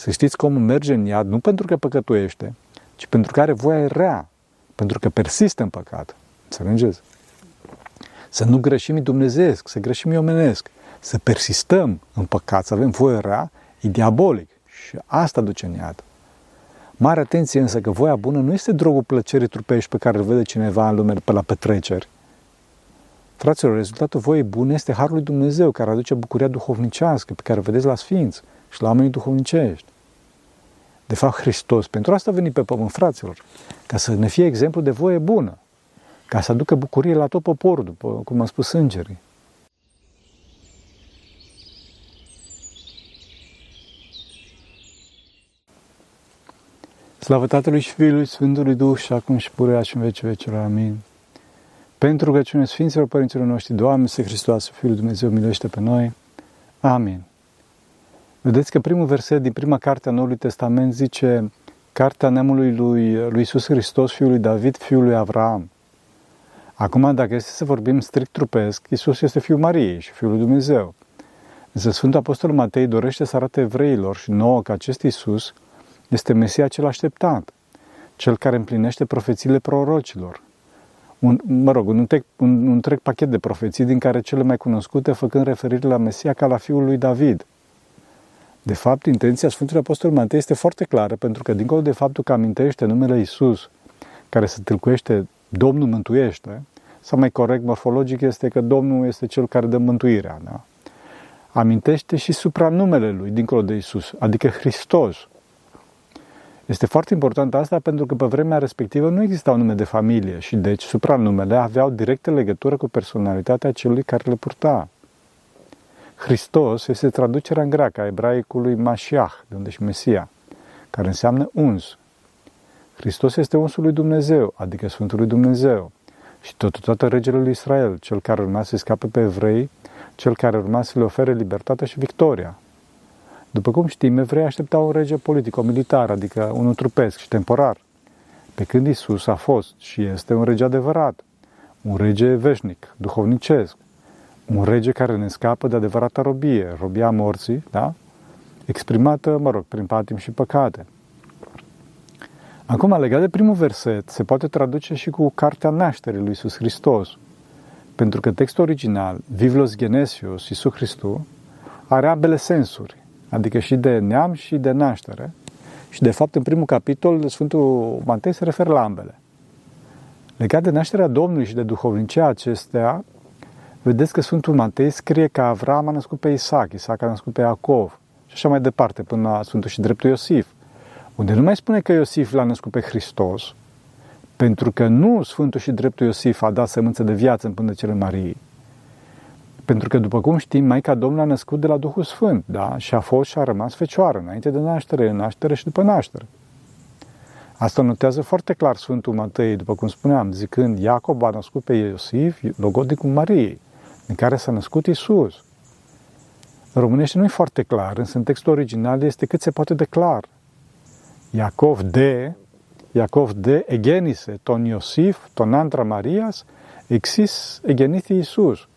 Să știți că omul merge în iad nu pentru că păcătuiește, ci pentru că are voia rea, pentru că persistă în păcat. Înțelegeți? Să nu greșim dumnezeesc, să greșim omenesc, să persistăm în păcat, să avem voie rea, e diabolic. Și asta duce în iad. Mare atenție însă că voia bună nu este drogul plăcerii trupești pe care îl vede cineva în lume pe la petreceri. Fraților, rezultatul voiei bune este Harul lui Dumnezeu care aduce bucuria duhovnicească pe care o vedeți la Sfinți și la oamenii duhovnicești. De fapt, Hristos pentru asta a venit pe pământ, fraților, ca să ne fie exemplu de voie bună, ca să aducă bucurie la tot poporul, după cum am spus îngerii. Slavă Tatălui și Fiului Sfântului Duh și acum și purea și în vece vecilor. Amin. Pentru rugăciune Sfinților Părinților noștri, Doamne, să Hristos, Fiul Dumnezeu, miluiește pe noi. Amin. Vedeți că primul verset din prima carte a Noului Testament zice Cartea neamului lui, lui Iisus Hristos, fiul lui David, fiul lui Avraam. Acum, dacă este să vorbim strict trupesc, Iisus este fiul Mariei și fiul lui Dumnezeu. Însă Sfântul Apostol Matei dorește să arate evreilor și nouă că acest Iisus este Mesia cel așteptat, cel care împlinește profețiile prorocilor. Un, mă rog, un întreg, un, un întreg pachet de profeții din care cele mai cunoscute făcând referire la Mesia ca la fiul lui David. De fapt, intenția Sfântului Apostol Matei este foarte clară, pentru că dincolo de faptul că amintește numele Isus, care se tâlcuiește Domnul mântuiește, sau mai corect morfologic este că Domnul este cel care dă mântuirea. Da? Amintește și supranumele lui, dincolo de Isus, adică Hristos, este foarte important asta pentru că pe vremea respectivă nu exista un nume de familie și deci supranumele aveau directă legătură cu personalitatea celui care le purta. Hristos este traducerea în greacă a ebraicului Mashiach, de unde și Mesia, care înseamnă uns. Hristos este unsul lui Dumnezeu, adică Sfântul lui Dumnezeu. Și totodată regele lui Israel, cel care urma să scape pe evrei, cel care urma să le ofere libertatea și victoria. După cum știm, evrei așteptau un rege politico-militar, adică unul trupesc și temporar. Pe când Isus a fost și este un rege adevărat, un rege veșnic, duhovnicesc, un rege care ne scapă de adevărata robie, robia morții, da? exprimată, mă rog, prin patim și păcate. Acum, legat de primul verset, se poate traduce și cu cartea nașterii lui Isus Hristos, pentru că textul original, Vivlos Genesios, Isus Hristos, are ambele sensuri adică și de neam și de naștere. Și de fapt în primul capitol Sfântul Matei se referă la ambele. Legat de nașterea Domnului și de duhovnicia acestea, vedeți că Sfântul Matei scrie că Avram a născut pe Isaac, Isaac a născut pe Iacov și așa mai departe, până la Sfântul și dreptul Iosif, unde nu mai spune că Iosif l-a născut pe Hristos, pentru că nu Sfântul și dreptul Iosif a dat sămânță de viață în pântecele Mariei, pentru că, după cum știm, Maica Domnului a născut de la Duhul Sfânt, da? Și a fost și a rămas fecioară, înainte de naștere, în naștere și după naștere. Asta notează foarte clar Sfântul Matei, după cum spuneam, zicând, Iacob a născut pe Iosif, cu Mariei, în care s-a născut Isus. În românește nu e foarte clar, însă în textul original este cât se poate de clar. Iacov de, Iacov de egenise ton Iosif, ton Andra Marias, exis egeniti Isus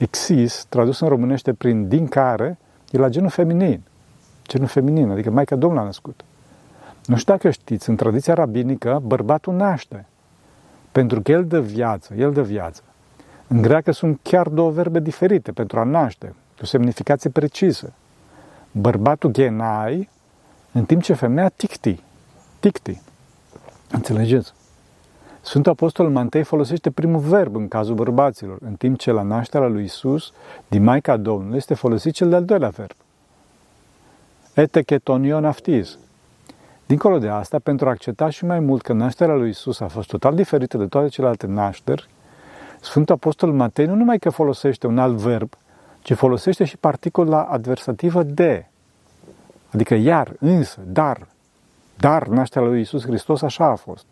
exis, tradus în românește prin din care, e la genul feminin. Genul feminin, adică Maica Domnului a născut. Nu știu dacă știți, în tradiția rabinică, bărbatul naște. Pentru că el dă viață, el dă viață. În greacă sunt chiar două verbe diferite pentru a naște, cu semnificație precisă. Bărbatul genai, în timp ce femeia ticti. Ticti. Înțelegeți? Sfântul Apostol Mantei folosește primul verb în cazul bărbaților, în timp ce la nașterea lui Isus, din Maica Domnului, este folosit cel de-al doilea verb. Ete ketonion aftiz. Dincolo de asta, pentru a accepta și mai mult că nașterea lui Isus a fost total diferită de toate celelalte nașteri, Sfântul Apostol Matei nu numai că folosește un alt verb, ci folosește și particula adversativă de. Adică iar, însă, dar. Dar nașterea lui Isus Hristos așa a fost.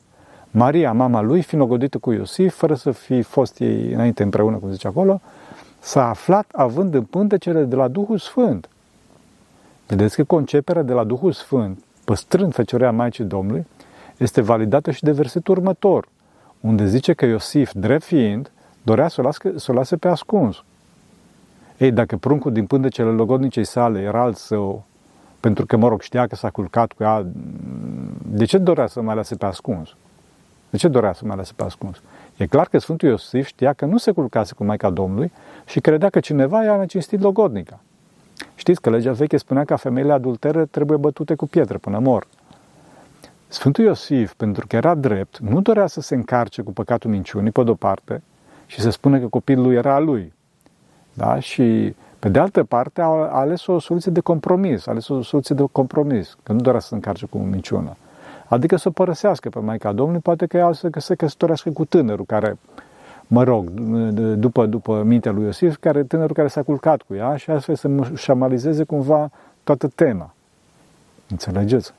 Maria, mama lui, fiind ogodită cu Iosif, fără să fi fost ei înainte împreună, cum zice acolo, s-a aflat având în pântecele de la Duhul Sfânt. Vedeți că conceperea de la Duhul Sfânt, păstrând feciorea Maicii Domnului, este validată și de versetul următor, unde zice că Iosif, drept fiind, dorea să o, lasă, să o lase pe ascuns. Ei, dacă pruncul din pântecele logodnicei sale era al său, pentru că, mă rog, știa că s-a culcat cu ea, de ce dorea să mai lase pe ascuns? De ce dorea să mai lase pe ascuns? E clar că Sfântul Iosif știa că nu se culcase cu Maica Domnului și credea că cineva i-a necinstit logodnica. Știți că legea veche spunea că femeile adultere trebuie bătute cu pietre până mor. Sfântul Iosif, pentru că era drept, nu dorea să se încarce cu păcatul minciunii, pe de-o parte, și să spună că copilul lui era a lui. Da? Și, pe de altă parte, a ales o soluție de compromis, a ales o soluție de compromis, că nu dorea să se încarce cu minciună. Adică să o părăsească pe Maica Domnului, poate că ea să se căsătorească cu tânărul care, mă rog, după, după mintea lui Iosif, care, tânărul care s-a culcat cu ea și astfel să șamalizeze cumva toată tema. Înțelegeți?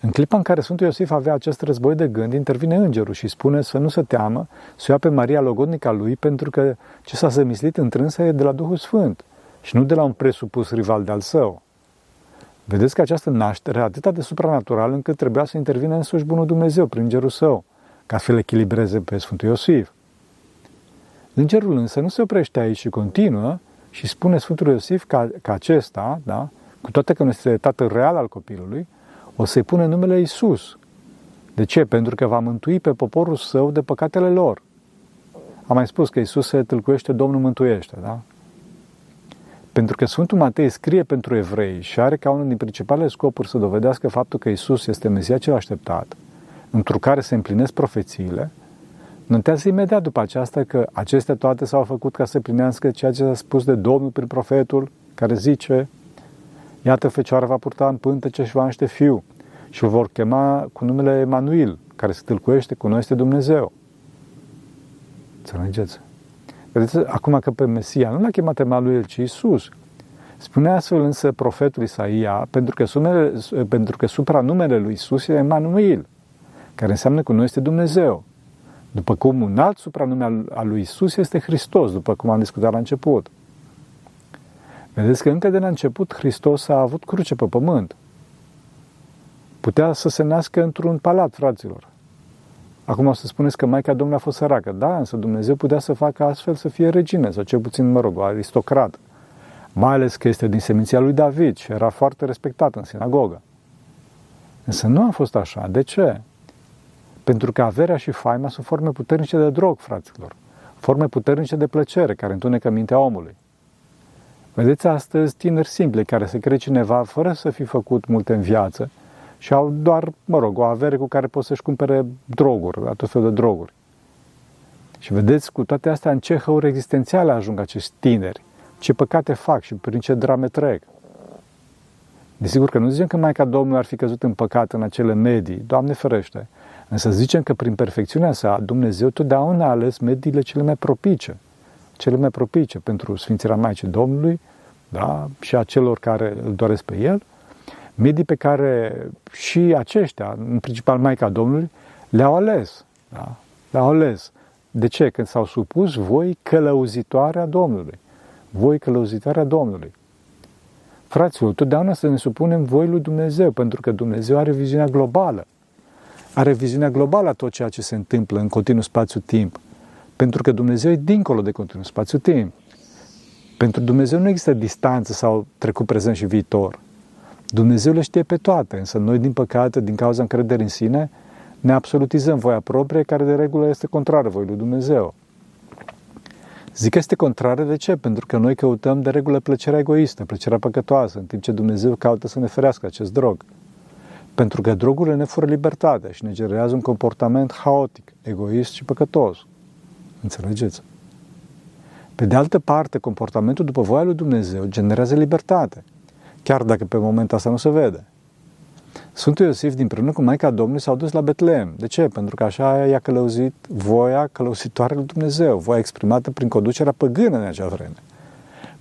În clipa în care Sfântul Iosif avea acest război de gând, intervine îngerul și spune să nu se teamă, să ia pe Maria logodnica lui, pentru că ce s-a zămislit întrânsă e de la Duhul Sfânt și nu de la un presupus rival de-al său. Vedeți că această naștere atât de supranatural încât trebuia să intervină însuși Bunul Dumnezeu prin îngerul său, ca să le echilibreze pe Sfântul Iosif. Îngerul însă nu se oprește aici și continuă și spune Sfântul Iosif că, că acesta, da, cu toate că nu este tatăl real al copilului, o să-i pune numele Isus. De ce? Pentru că va mântui pe poporul său de păcatele lor. Am mai spus că Isus se tâlcuiește, Domnul mântuiește, da? Pentru că Sfântul Matei scrie pentru evrei și are ca unul din principalele scopuri să dovedească faptul că Isus este Mesia cel așteptat, într care se împlinesc profețiile, notează imediat după aceasta că acestea toate s-au făcut ca să plinească ceea ce s-a spus de Domnul prin profetul, care zice, Iată, fecioara va purta în pântece și va naște fiu și îl vor chema cu numele Emanuel, care se tâlcuiește cu noi este Dumnezeu. Înțelegeți? Vedeți, acum că pe Mesia nu l-a chemat Emanuel, ci Isus. Spune astfel însă profetul Isaia, pentru că, sumele, pentru că supranumele lui Isus e Emanuel, care înseamnă că noi este Dumnezeu. După cum un alt supranume al, al lui Isus este Hristos, după cum am discutat la început. Vedeți că încă de la început Hristos a avut cruce pe pământ. Putea să se nască într-un palat, fraților. Acum o să spuneți că Maica Domnului a fost săracă. Da, însă Dumnezeu putea să facă astfel să fie regină, sau cel puțin, mă rog, o aristocrat. Mai ales că este din seminția lui David și era foarte respectat în sinagogă. Însă nu a fost așa. De ce? Pentru că averea și faima sunt forme puternice de drog, fraților. Forme puternice de plăcere care întunecă mintea omului. Vedeți astăzi tineri simple care se crede cineva fără să fi făcut multe în viață și au doar, mă rog, o avere cu care pot să-și cumpere droguri, tot felul de droguri. Și vedeți cu toate astea în ce hăuri existențiale ajung acești tineri, ce păcate fac și prin ce drame trec. Desigur că nu zicem că Maica Domnului ar fi căzut în păcat în acele medii, Doamne ferește, însă zicem că prin perfecțiunea sa Dumnezeu totdeauna a ales mediile cele mai propice – cele mai propice pentru Sfințirea Maicii Domnului da? și a celor care îl doresc pe El, medii pe care și aceștia, în principal Maica Domnului, le-au ales. Da? Le-au ales. De ce? Când s-au supus voi călăuzitoarea Domnului. Voi călăuzitoarea Domnului. Fraților, totdeauna să ne supunem voi lui Dumnezeu, pentru că Dumnezeu are viziunea globală. Are viziunea globală a tot ceea ce se întâmplă în continuu spațiu-timp. Pentru că Dumnezeu e dincolo de continuu spațiu-timp. Pentru Dumnezeu nu există distanță sau trecut, prezent și viitor. Dumnezeu le știe pe toate, însă noi, din păcate, din cauza încrederii în sine, ne absolutizăm voia proprie, care de regulă este contrară voii lui Dumnezeu. Zic că este contrară de ce? Pentru că noi căutăm de regulă plăcerea egoistă, plăcerea păcătoasă, în timp ce Dumnezeu caută să ne ferească acest drog. Pentru că drogurile ne fură libertatea și ne generează un comportament haotic, egoist și păcătos. Înțelegeți? Pe de altă parte, comportamentul după voia lui Dumnezeu generează libertate, chiar dacă pe moment asta nu se vede. Sfântul Iosif, din împreună cu Maica Domnului, s-au dus la Betlehem. De ce? Pentru că așa i-a călăuzit voia călăuzitoare lui Dumnezeu, voia exprimată prin conducerea păgână în acea vreme.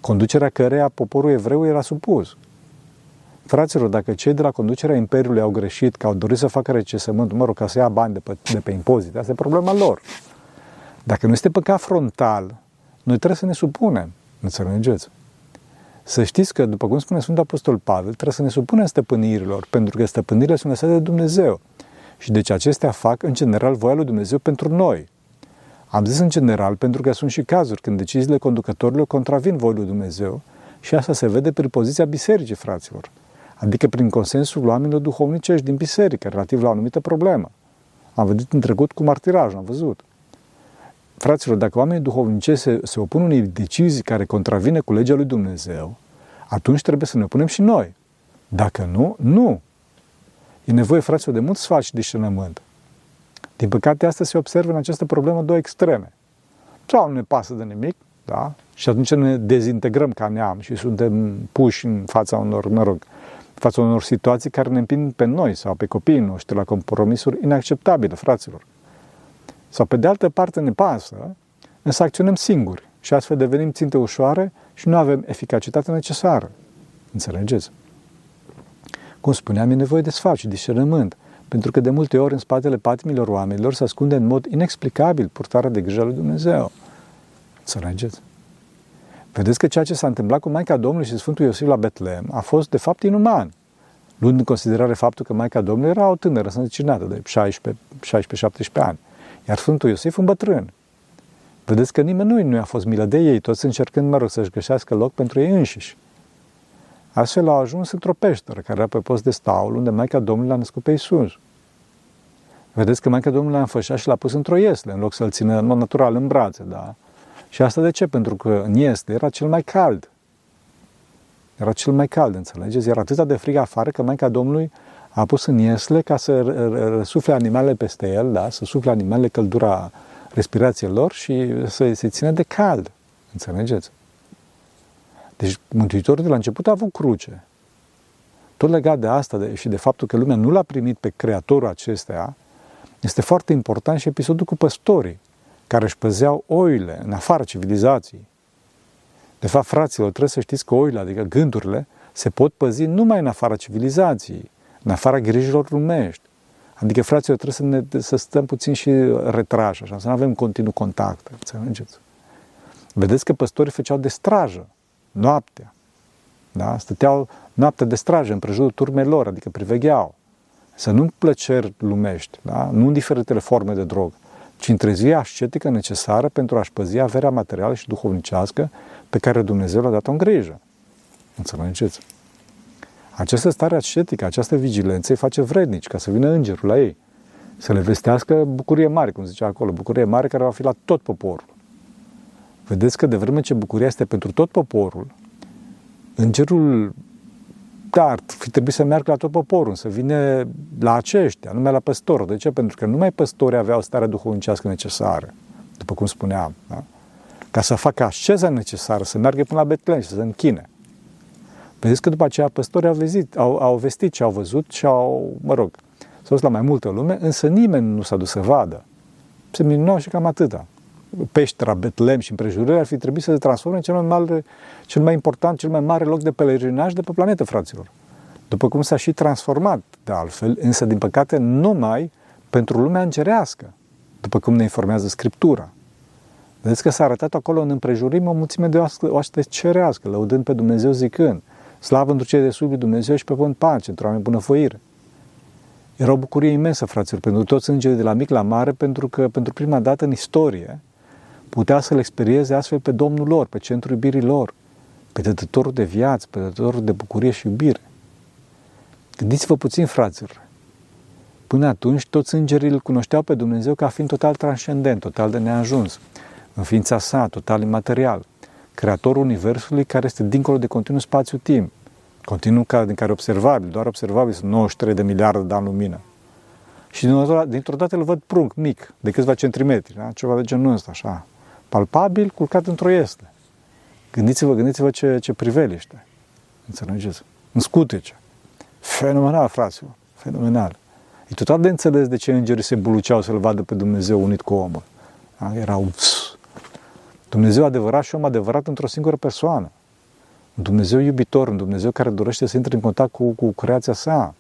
Conducerea căreia poporul evreu era supus. Fraților, dacă cei de la conducerea Imperiului au greșit, că au dorit să facă recesământ, mă rog, ca să ia bani de pe, de pe impozite, asta e problema lor. Dacă nu este păcat frontal, noi trebuie să ne supunem. Înțelegeți? Să știți că, după cum spune Sfântul Apostol Pavel, trebuie să ne supunem stăpânirilor, pentru că stăpânirile sunt lăsate de Dumnezeu. Și deci acestea fac, în general, voia lui Dumnezeu pentru noi. Am zis în general pentru că sunt și cazuri când deciziile conducătorilor contravin voii lui Dumnezeu Și asta se vede prin poziția bisericii, fraților. Adică prin consensul oamenilor duhovnicești din biserică, relativ la o anumită problemă. Am văzut în trecut cu martiraj, am văzut. Fraților, dacă oamenii duhovnicești se, se opun unei decizii care contravine cu legea lui Dumnezeu, atunci trebuie să ne opunem și noi. Dacă nu, nu. E nevoie, fraților, de mult sfat și discernământ. Din păcate, asta se observă în această problemă două extreme. Sau nu ne pasă de nimic, da? Și atunci ne dezintegrăm ca neam și suntem puși în fața unor, mă rog, fața unor situații care ne împing pe noi sau pe copiii noștri la compromisuri inacceptabile, fraților. Sau pe de altă parte ne pasă, însă acționăm singuri și astfel devenim ținte ușoare și nu avem eficacitatea necesară. Înțelegeți? Cum spuneam, e nevoie de sfat și discernământ, pentru că de multe ori în spatele patimilor oamenilor se ascunde în mod inexplicabil purtarea de grijă lui Dumnezeu. Înțelegeți? Vedeți că ceea ce s-a întâmplat cu Maica Domnului și Sfântul Iosif la Betlehem a fost de fapt inuman, luând în considerare faptul că Maica Domnului era o tânără sănăcinată de 16-17 ani, iar Sfântul Iosif un bătrân. Vedeți că nimeni nu i-a fost milă de ei, toți încercând, mă rog, să-și găsească loc pentru ei înșiși. Astfel au ajuns într-o peșteră care era pe post de staul unde Maica Domnului l-a născut pe Iisus. Vedeți că Maica Domnului l-a înfășat și l-a pus într-o iesle, în loc să-l țină în mod natural în brațe, da? Și asta de ce? Pentru că în este era cel mai cald. Era cel mai cald, înțelegeți? Era atâta de frig afară că Maica Domnului a pus în iesle ca să răsufle animalele peste el, da? să sufle animalele căldura respirației lor și să se țină de cald. Înțelegeți? Deci Mântuitorul de la început a avut cruce. Tot legat de asta de, și de faptul că lumea nu l-a primit pe Creatorul acestea, este foarte important și episodul cu păstorii, care își păzeau oile în afara civilizației. De fapt, fraților, trebuie să știți că oile, adică gândurile, se pot păzi numai în afara civilizației, în afara grijilor lumești. Adică, fraților, trebuie să, ne, să stăm puțin și retrași, așa, să nu avem continuu contact, înțelegeți? Vedeți că păstorii făceau de strajă noaptea. Da? Stăteau noaptea de strajă în prejurul turmelor, adică privegheau. Să nu plăceri lumești, da? nu în diferitele forme de drog, ci întrezia ascetică necesară pentru a-și păzi averea materială și duhovnicească pe care Dumnezeu l-a dat-o în grijă. Înțelegeți? Această stare ascetică, această vigilență îi face vrednici ca să vină îngerul la ei. Să le vestească bucurie mare, cum zicea acolo, bucurie mare care va fi la tot poporul. Vedeți că de vreme ce bucuria este pentru tot poporul, îngerul da, ar fi trebuit să meargă la tot poporul, să vină la aceștia, numai la păstor. De ce? Pentru că numai păstorii aveau starea duhovnicească necesară, după cum spuneam, da? ca să facă asceza necesară, să meargă până la Betlehem și să se închine. Vedeți că după aceea păstorii au, vizit, au, au vestit ce au văzut și au, mă rog, s-au dus la mai multă lume, însă nimeni nu s-a dus să vadă. Se minunau și cam atâta peștera, Betlem și împrejurări ar fi trebuit să se transforme în cel mai, mare, cel mai important, cel mai mare loc de pelerinaj de pe planetă, fraților. După cum s-a și transformat, de altfel, însă, din păcate, numai pentru lumea îngerească, după cum ne informează Scriptura. Vedeți că s-a arătat acolo în împrejurim o mulțime de oaște cerească, lăudând pe Dumnezeu zicând, slavă într cei de sub Dumnezeu și pe pământ pace, într-o oameni bunăfoire. Era o bucurie imensă, fraților, pentru toți îngerii de la mic la mare, pentru că pentru prima dată în istorie putea să-L experieze astfel pe Domnul lor, pe centrul iubirii lor, pe dătătorul de viață, pe dătătorul de bucurie și iubire. Gândiți-vă puțin, fraților. Până atunci, toți îngerii îl cunoșteau pe Dumnezeu ca fiind total transcendent, total de neajuns, în ființa sa, total imaterial, creatorul Universului care este dincolo de continuu spațiu-timp, continuu din care observabil, doar observabil sunt 93 de miliarde de ani lumină. Și dintr-o dată îl văd prunc, mic, de câțiva centimetri, da? ceva de genul ăsta, așa, palpabil, culcat într-o este. Gândiți-vă, gândiți-vă ce, ce priveliște. Înțelegeți? În scutece. Fenomenal, fraților. Fenomenal. E total de înțeles de ce îngerii se buluceau să-L vadă pe Dumnezeu unit cu omul. Da? Erau Dumnezeu adevărat și om adevărat într-o singură persoană. Un Dumnezeu iubitor, un Dumnezeu care dorește să intre în contact cu, cu creația sa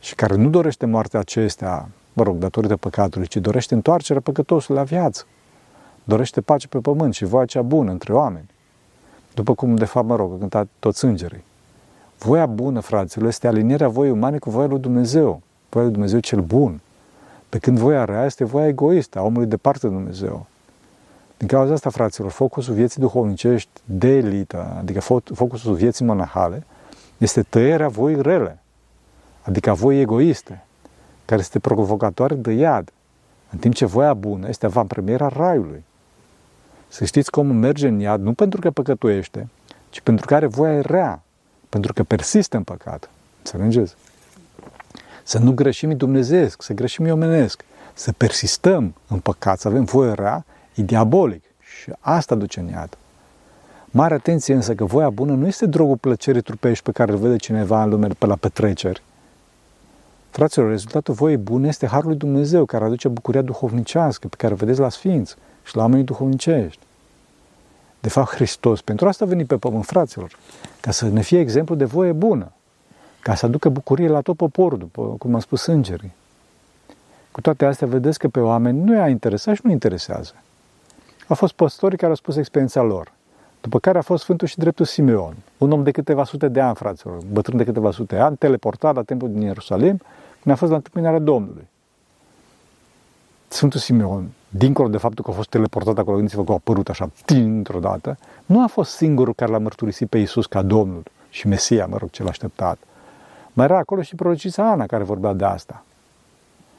și care nu dorește moartea acestea, mă rog, datorită păcatului, ci dorește întoarcerea păcătosului la viață dorește pace pe pământ și voia cea bună între oameni. După cum, de fapt, mă rog, a cântat toți îngerii. Voia bună, fraților, este alinierea voii umane cu voia lui Dumnezeu, voia lui Dumnezeu cel bun. Pe când voia rea este voia egoistă a omului departe de Dumnezeu. Din cauza asta, fraților, focusul vieții duhovnicești de elită, adică focusul vieții monahale, este tăierea voii rele, adică a voii egoiste, care este provocatoare de iad, în timp ce voia bună este avantpremiera raiului. Să știți că omul merge în iad nu pentru că păcătuiește, ci pentru că are voia rea, pentru că persistă în păcat. Înțelegeți? Să nu greșim dumnezeesc, să greșim omenesc, să persistăm în păcat, să avem voie rea, e diabolic. Și asta duce în iad. Mare atenție însă că voia bună nu este drogul plăcerii trupești pe care îl vede cineva în lume pe la petreceri. Fraților, rezultatul voiei bune este Harul lui Dumnezeu care aduce bucuria duhovnicească pe care o vedeți la Sfinți și la oamenii duhovnicești. De fapt, Hristos pentru asta a venit pe pământ, fraților, ca să ne fie exemplu de voie bună, ca să aducă bucurie la tot poporul, după cum am spus îngerii. Cu toate astea, vedeți că pe oameni nu i-a interesat și nu interesează. Au fost păstorii care au spus experiența lor. După care a fost Sfântul și Dreptul Simeon, un om de câteva sute de ani, fraților, bătrân de câteva sute de ani, teleportat la templul din Ierusalim, când a fost la întâmpinarea Domnului. Sfântul Simeon, dincolo de faptul că a fost teleportat acolo, gândiți-vă că a apărut așa, dintr-o dată, nu a fost singurul care l-a mărturisit pe Iisus ca Domnul și Mesia, mă rog, cel așteptat. Mai era acolo și prorocița Ana care vorbea de asta.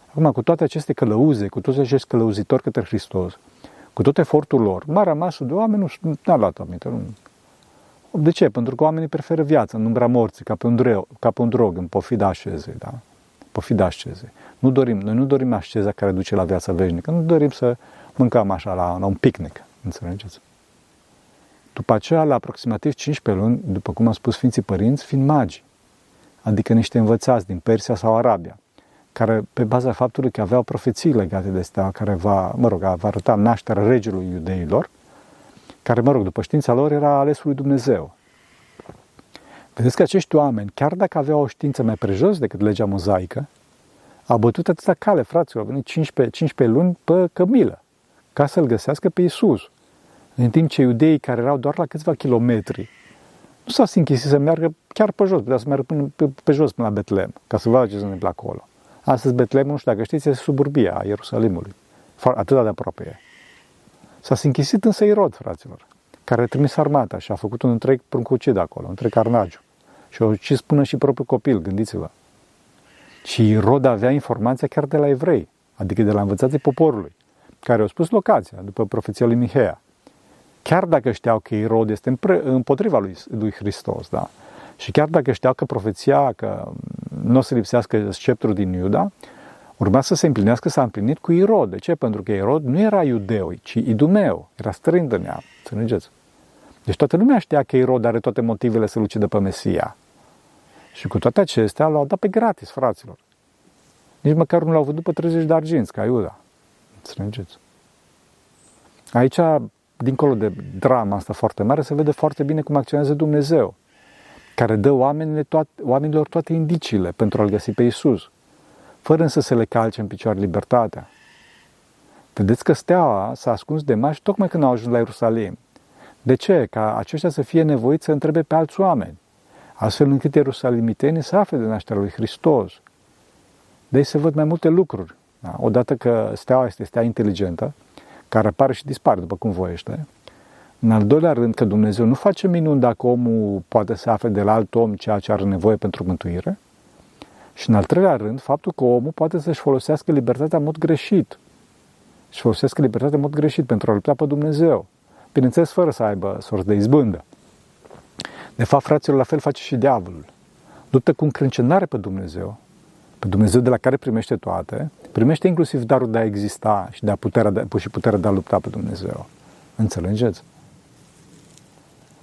Acum, cu toate aceste călăuze, cu toți acești călăuzitori către Hristos, cu tot efortul lor, marea masă de oameni nu a luat aminte. Nu. De ce? Pentru că oamenii preferă viața în umbra morții, ca pe un, drog, ca pe un drog, în pofida așezei. Da? Pofida așezei. Nu dorim, noi nu dorim așeza care duce la viața veșnică, nu dorim să mâncăm așa la, la un picnic. Înțelegeți? După aceea, la aproximativ 15 luni, după cum au spus Sfinții Părinți, fiind magi, adică niște învățați din Persia sau Arabia, care, pe baza faptului că aveau profeții legate de steaua, care va, mă rog, va arăta nașterea regelui iudeilor, care, mă rog, după știința lor, era alesul lui Dumnezeu. Vedeți că acești oameni, chiar dacă aveau o știință mai prejos decât legea mozaică, au bătut atâta cale, fraților, au venit 15, 15 luni pe cămilă, ca să-L găsească pe Isus. În timp ce iudeii care erau doar la câțiva kilometri, nu s-au închisit să meargă chiar pe jos, putea să meargă până, pe, pe jos până la Betlehem, ca să vadă ce se întâmplă acolo. Astăzi Betlehem, nu știu dacă știți, este suburbia a Ierusalimului. Atât de aproape e. S-a închisit însă Irod, fraților, care a trimis armata și a făcut un întreg pruncucid acolo, un întreg carnagiu. Și a ucis până și propriul copil, gândiți-vă. Și Irod avea informația chiar de la evrei, adică de la învățații poporului, care au spus locația, după profeția lui Miheia. Chiar dacă știau că Irod este împotriva lui, lui Hristos, da? Și chiar dacă știau că profeția că nu o să lipsească sceptrul din Iuda, urma să se împlinească, s-a împlinit cu Irod. De ce? Pentru că Irod nu era iudeu, ci idumeu, era străin de neam. Înțelegeți? Deci toată lumea știa că Irod are toate motivele să-l ucidă pe Mesia. Și cu toate acestea l-au dat pe gratis, fraților. Nici măcar nu l-au văzut pe 30 de arginți, ca Iuda. Înțelegeți? Aici, dincolo de drama asta foarte mare, se vede foarte bine cum acționează Dumnezeu care dă oamenilor toate, oamenilor toate indiciile pentru a-L găsi pe Isus, fără însă să le calce în picioare libertatea. Vedeți că steaua s-a ascuns de mași tocmai când au ajuns la Ierusalim. De ce? Ca aceștia să fie nevoiți să întrebe pe alți oameni, astfel încât ierusalimitenii să afle de nașterea lui Hristos. De aici se văd mai multe lucruri. Da? Odată că steaua este stea inteligentă, care apare și dispare după cum voiește, în al doilea rând, că Dumnezeu nu face minuni dacă omul poate să afle de la alt om ceea ce are nevoie pentru mântuire. Și în al treilea rând, faptul că omul poate să-și folosească libertatea în mod greșit. Și folosească libertatea în mod greșit pentru a lupta pe Dumnezeu. Bineînțeles, fără să aibă sorți de izbândă. De fapt, fraților, la fel face și diavolul. Luptă cu încrâncenare pe Dumnezeu, pe Dumnezeu de la care primește toate, primește inclusiv darul de a exista și, de a puterea de, și puterea de a lupta pe Dumnezeu. Înțelegeți?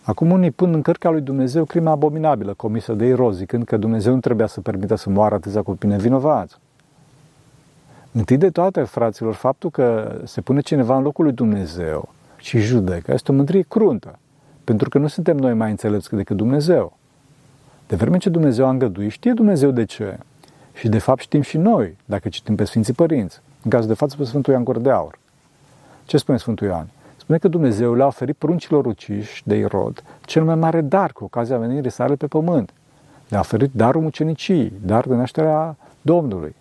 Acum unii pun în cărca lui Dumnezeu crima abominabilă comisă de Irod, zicând că Dumnezeu nu trebuia să permită să moară atâția copii nevinovați. Întâi de toate, fraților, faptul că se pune cineva în locul lui Dumnezeu și judecă este o mândrie cruntă, pentru că nu suntem noi mai înțelepți decât Dumnezeu. De vreme ce Dumnezeu a îngăduit, știe Dumnezeu de ce. Și de fapt știm și noi, dacă citim pe Sfinții Părinți, în cazul de față pe Sfântul Ioan Gură de Aur. Ce spune Sfântul Ioan? Spune că Dumnezeu le-a oferit pruncilor uciși de Irod cel mai mare dar cu ocazia venirii sale pe pământ. Le-a oferit darul mucenicii, dar de nașterea Domnului.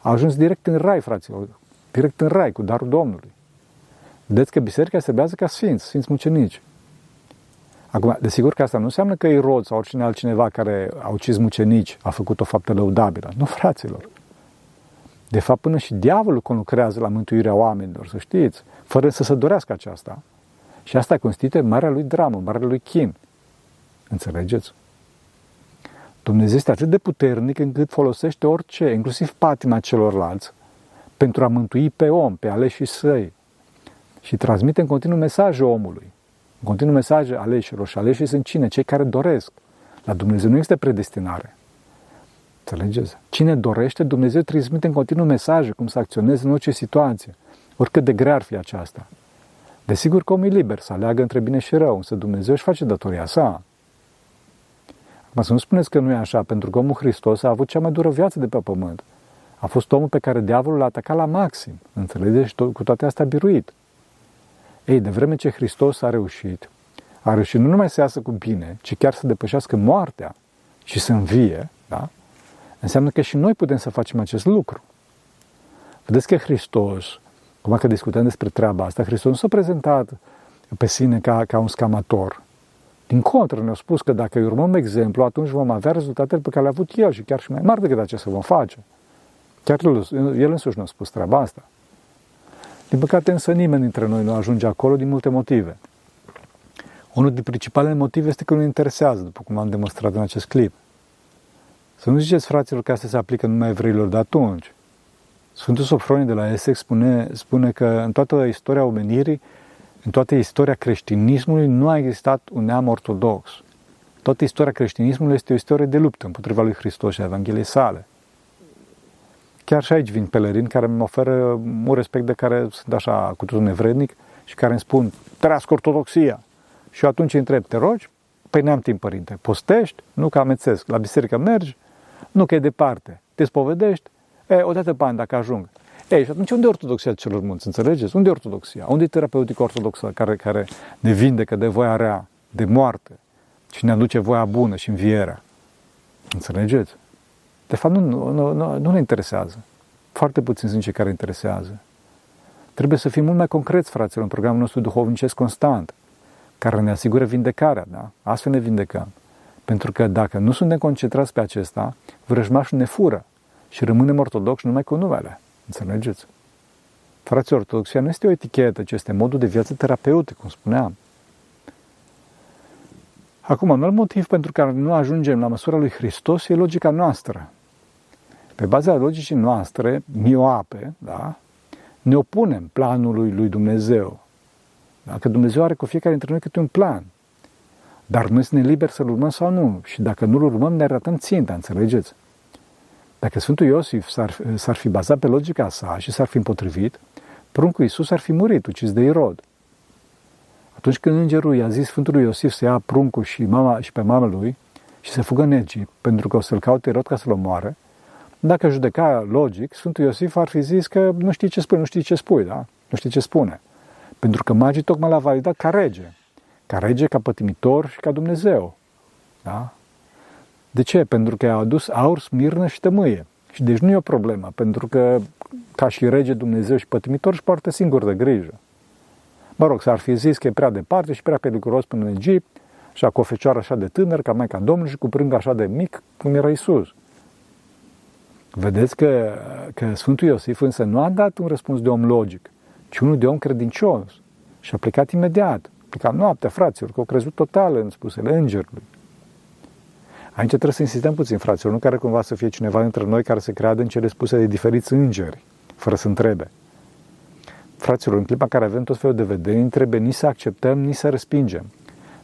A ajuns direct în rai, fraților, direct în rai cu darul Domnului. Vedeți că biserica se bează ca sfinți, sfinți mucenici. Acum, desigur că asta nu înseamnă că Irod sau oricine altcineva care a ucis mucenici a făcut o faptă lăudabilă. Nu, fraților. De fapt, până și diavolul conlucrează la mântuirea oamenilor, să știți, fără să se dorească aceasta. Și asta constituie marea lui dramă, marea lui chin. Înțelegeți? Dumnezeu este atât de puternic încât folosește orice, inclusiv patima celorlalți, pentru a mântui pe om, pe aleșii săi. Și transmite în continuu mesaje omului. În continuu mesaje aleșilor. Și aleșii sunt cine? Cei care doresc. La Dumnezeu nu este predestinare. Înțelegeți? Cine dorește, Dumnezeu transmite în continuu mesaje cum să acționeze în orice situație, oricât de grea ar fi aceasta. Desigur că omul e liber să aleagă între bine și rău, însă Dumnezeu își face datoria sa. Acum să nu spuneți că nu e așa, pentru că omul Hristos a avut cea mai dură viață de pe pământ. A fost omul pe care diavolul l-a atacat la maxim, înțelegeți? Și cu toate astea a biruit. Ei, de vreme ce Hristos a reușit, a reușit nu numai să iasă cu bine, ci chiar să depășească moartea și să învie, da? Înseamnă că și noi putem să facem acest lucru. Vedeți că Hristos, acum că discutăm despre treaba asta, Hristos nu s-a prezentat pe sine ca, ca un scamator. Din contră, ne-a spus că dacă îi urmăm exemplu, atunci vom avea rezultatele pe care le-a avut El și chiar și mai mari decât acestea vom face. Chiar El, el însuși ne-a spus treaba asta. Din păcate însă nimeni dintre noi nu ajunge acolo din multe motive. Unul din principalele motive este că nu interesează, după cum am demonstrat în acest clip. Să nu ziceți, fraților, că asta se aplică numai evreilor de atunci. Sfântul Sofronie de la Essex spune, spune că în toată istoria omenirii, în toată istoria creștinismului, nu a existat un neam ortodox. Toată istoria creștinismului este o istorie de luptă împotriva lui Hristos și a Evangheliei sale. Chiar și aici vin pelerini care îmi oferă un respect de care sunt așa cu totul nevrednic și care îmi spun, trăiască ortodoxia. Și eu atunci îi întreb, te rogi? Păi n-am timp, părinte. Postești? Nu că amețesc. La biserică mergi? Nu că e departe. Te spovedești? E, o dată pe an, dacă ajung. Ei, și atunci unde e ortodoxia celor mulți? Înțelegeți? Unde e ortodoxia? Unde e terapeutica ortodoxă care, care ne vindecă de voia rea, de moarte și ne aduce voia bună și învierea? Înțelegeți? De fapt, nu, nu, nu, nu ne interesează. Foarte puțin sunt cei care interesează. Trebuie să fim mult mai concreți, fraților, în programul nostru duhovnicesc constant, care ne asigură vindecarea, da? Astfel ne vindecăm. Pentru că dacă nu suntem concentrați pe acesta, vrăjmașul ne fură și rămânem ortodoxi numai cu numele. Înțelegeți? Frații, ortodoxia nu este o etichetă, ci este modul de viață terapeutic, cum spuneam. Acum, un alt motiv pentru care nu ajungem la măsura lui Hristos e logica noastră. Pe baza logicii noastre, mioape, da, ne opunem planului lui Dumnezeu. Dacă Dumnezeu are cu fiecare dintre noi câte un plan. Dar noi suntem liberi să-L urmăm sau nu. Și dacă nu-L urmăm, ne arătăm ținta, înțelegeți? Dacă Sfântul Iosif s-ar, s-ar fi bazat pe logica sa și s-ar fi împotrivit, pruncul Iisus ar fi murit, ucis de Irod. Atunci când îngerul i-a zis Sfântului Iosif să ia pruncul și, mama, și pe mama lui și să fugă în Egipt, pentru că o să-l caute Irod ca să-l omoare, dacă judeca logic, Sfântul Iosif ar fi zis că nu știi ce spui, nu știi ce spui, da? Nu știi ce spune. Pentru că magii tocmai l-a validat ca rege. Ca rege, ca pătimitor și ca Dumnezeu. Da? De ce? Pentru că a adus aur, smirnă și tămâie. Și deci nu e o problemă, pentru că ca și rege Dumnezeu și pătimitor își poartă singur de grijă. Mă rog, s-ar fi zis că e prea departe și prea periculos până în Egipt, și cu o fecioară așa de tânăr, ca Maica Domnului și cu prâng așa de mic, cum era Isus. Vedeți că, că Sfântul Iosif însă nu a dat un răspuns de om logic, ci unul de om credincios. Și a plecat imediat. A plecat noaptea, fraților, că au crezut total în spusele îngerului. Aici trebuie să insistăm puțin, fraților, nu care cumva să fie cineva dintre noi care să creadă în cele spuse de diferiți îngeri, fără să întrebe. Fraților, în clipa în care avem tot felul de vedere, nu trebuie nici să acceptăm, nici să respingem.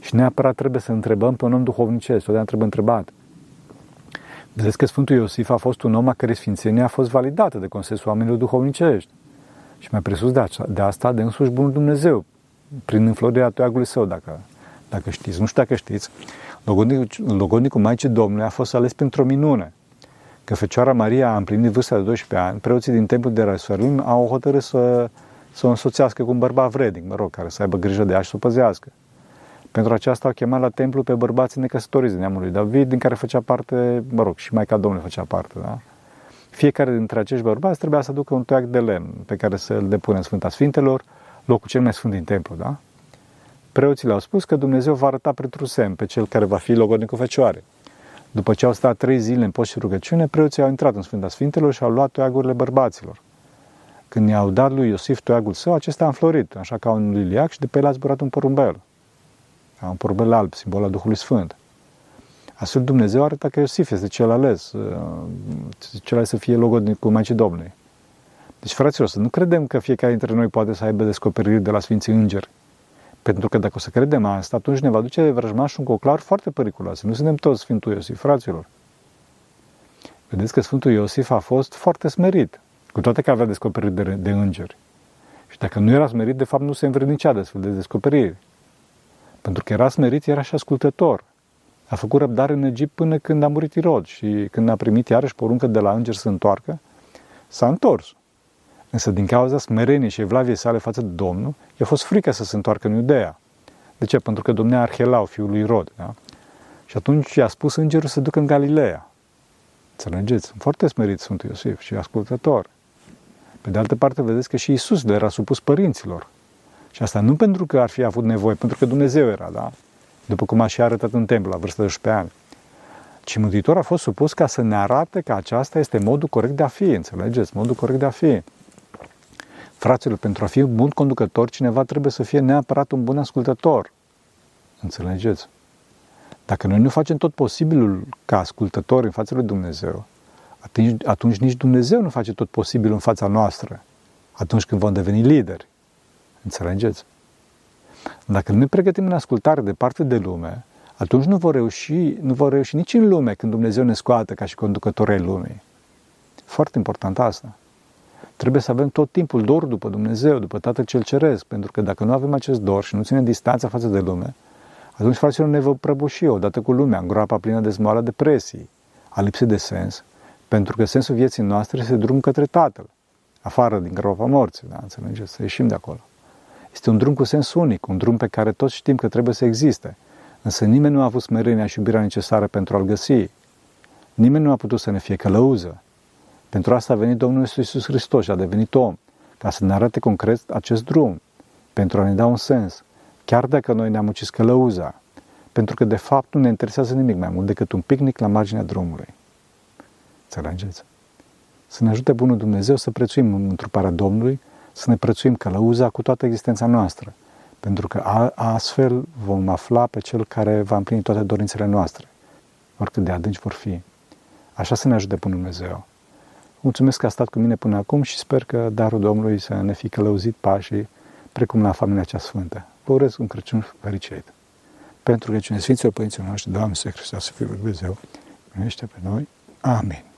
Și neapărat trebuie să întrebăm pe un om duhovnicesc, totdeauna trebuie întrebat. Vedeți că Sfântul Iosif a fost un om a cărei sfințenie a fost validată de consensul oamenilor duhovnicești. Și mai presus de, asta, de asta, de însuși Bunul Dumnezeu, prin înflorirea toiagului său, dacă, dacă știți. Nu știu dacă știți, logodnicul, logodnicul Maicii Domnului a fost ales pentru o minune. Că Fecioara Maria a împlinit vârsta de 12 ani, preoții din templul de Rasolim au hotărât să, să o însoțească cu un bărbat vrednic, mă rog, care să aibă grijă de ea și să o păzească. Pentru aceasta au chemat la templu pe bărbații necăsătoriți din neamul lui David, din care făcea parte, mă rog, și Maica Domnului făcea parte, da? Fiecare dintre acești bărbați trebuia să aducă un toiac de lemn pe care să-l depună în Sfânta Sfintelor, locul cel mai sfânt din templu, da? Preoții le-au spus că Dumnezeu va arăta pentru semn pe cel care va fi logodnic cu fecioare. După ce au stat trei zile în post și rugăciune, preoții au intrat în Sfânta Sfintelor și au luat toiagurile bărbaților. Când i-au dat lui Iosif toiagul său, acesta a înflorit, așa ca un liliac și de pe el a zburat un porumbel. Un porumbel alb, simbol al Duhului Sfânt. Astfel Dumnezeu arată că Iosif este cel ales, uh, cel ales să fie logodnic cu Maicii Domnului. Deci, fraților, să nu credem că fiecare dintre noi poate să aibă descoperiri de la Sfinții Îngeri. Pentru că dacă o să credem asta, atunci ne va duce vrăjmașul un coclar foarte periculos. Nu suntem toți Sfântul Iosif, fraților. Vedeți că Sfântul Iosif a fost foarte smerit, cu toate că avea descoperiri de, de îngeri. Și dacă nu era smerit, de fapt nu se învrednicea de astfel de descoperiri. Pentru că era smerit, era și ascultător. A făcut răbdare în Egipt până când a murit Irod și când a primit iarăși poruncă de la înger să întoarcă, s-a întors. Însă din cauza smereniei și evlaviei sale față de Domnul, i-a fost frică să se întoarcă în Iudea. De ce? Pentru că domnea Arhelau, fiul lui Rod. Da? Și atunci i-a spus îngerul să ducă în Galileea. Înțelegeți? Foarte smerit Sfântul Iosif și ascultător. Pe de altă parte, vedeți că și Isus le era supus părinților. Și asta nu pentru că ar fi avut nevoie, pentru că Dumnezeu era, da? După cum a și arătat în templu, la vârsta de 11 ani. Ci Mântuitor a fost supus ca să ne arate că aceasta este modul corect de a fi, înțelegeți? Modul corect de a fi. Fraților, pentru a fi un bun conducător, cineva trebuie să fie neapărat un bun ascultător. Înțelegeți? Dacă noi nu facem tot posibilul ca ascultători în fața lui Dumnezeu, atunci, atunci nici Dumnezeu nu face tot posibilul în fața noastră, atunci când vom deveni lideri. Înțelegeți? Dacă nu ne pregătim în ascultare de parte de lume, atunci nu vor reuși, nu vor reuși nici în lume când Dumnezeu ne scoate ca și conducători ai lumii. Foarte important asta. Trebuie să avem tot timpul dor după Dumnezeu, după Tatăl cel Ceresc, pentru că dacă nu avem acest dor și nu ținem distanța față de lume, atunci, fraților, ne vom prăbuși odată cu lumea, în groapa plină de zmoală depresii, a lipsei de sens, pentru că sensul vieții noastre este drum către Tatăl, afară din groapa morții, da? înțelegeți? Să ieșim de acolo. Este un drum cu sens unic, un drum pe care toți știm că trebuie să existe, însă nimeni nu a avut smerenia și iubirea necesară pentru a-l găsi. Nimeni nu a putut să ne fie călăuză. Pentru asta a venit Domnul Iisus Hristos și a devenit om, ca să ne arate concret acest drum, pentru a ne da un sens, chiar dacă noi ne-am ucis călăuza, pentru că de fapt nu ne interesează nimic mai mult decât un picnic la marginea drumului. Înțelegeți? Să ne ajute Bunul Dumnezeu să prețuim întruparea Domnului, să ne prețuim călăuza cu toată existența noastră, pentru că astfel vom afla pe Cel care va împlini toate dorințele noastre, oricât de adânci vor fi. Așa să ne ajute Bunul Dumnezeu. Mulțumesc că a stat cu mine până acum și sper că darul Domnului să ne fi călăuzit pașii precum la familia cea sfântă. Vă urez un Crăciun fericit. Pentru că cine Sfinților Părinților noștri, Doamne, să Hristos, să fie Dumnezeu, primește pe noi. Amin.